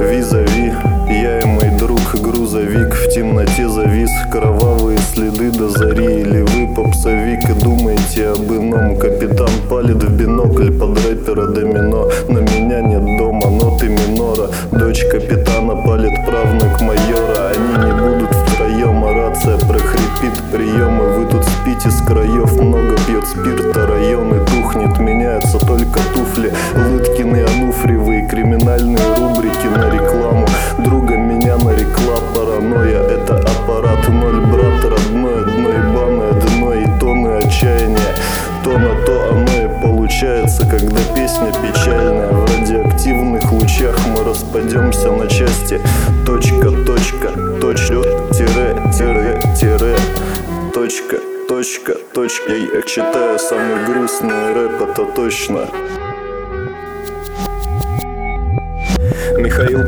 Визави, я и мой друг грузовик В темноте завис, кровавые следы до зари Или вы попсовик и думаете об ином. Капитан палит в бинокль под рэпера домино. На меня нет дома, ноты минора. Дочь капитана палит правнук майора. Они не будут втроем, а рация прохрипит приемы Вы тут спирта Районы тухнет, меняются только туфли. Лыткины, Ануфриевые, криминальные рубрики на рекламу. Друга меня нарекла паранойя. Это аппарат ноль, брат родной Дно ебаное дно и тоны отчаяния. То на то оно и получается Когда песня печальная. В радиоактивных лучах мы распадемся на части. Точка, точка, точка, тире, тире, тире Точка, точка, точка Я читаю самый грустный рэп, это точно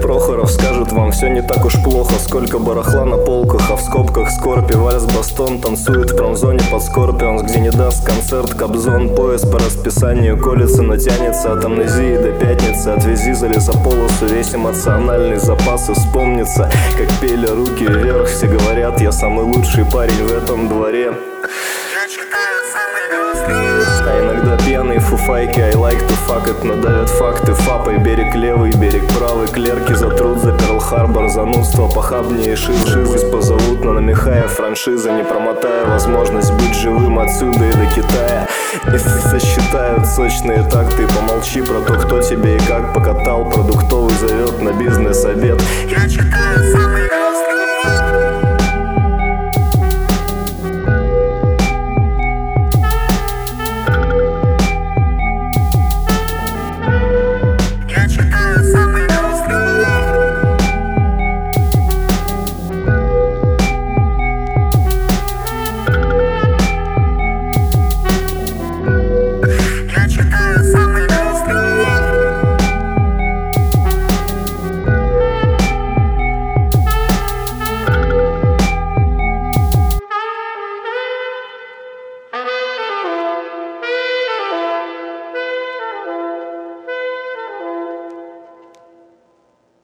Прохоров скажет вам все не так уж плохо. Сколько барахла на полках, а в скобках скорби. Вальс Бастон танцует в промзоне под Скорпионс. Где не даст концерт Кобзон. Поезд по расписанию колется, но тянется. От амнезии до пятницы Отвези за лесополосу. Весь эмоциональный запас И вспомнится, как пели руки вверх Все говорят, я самый лучший парень в этом дворе фуфайки I like to fuck it, но давят факты Фапой. Берег левый, берег правый Клерки затрут за Перл-Харбор Занудство похабнее шизы Пусть позовут, но намехая франшиза Не промотая возможность быть живым Отсюда и до Китая. И сосчитают сочные такты. Помолчи про то, кто тебе и как покатал Продуктовый зовет на бизнес-обед. Я читаю самый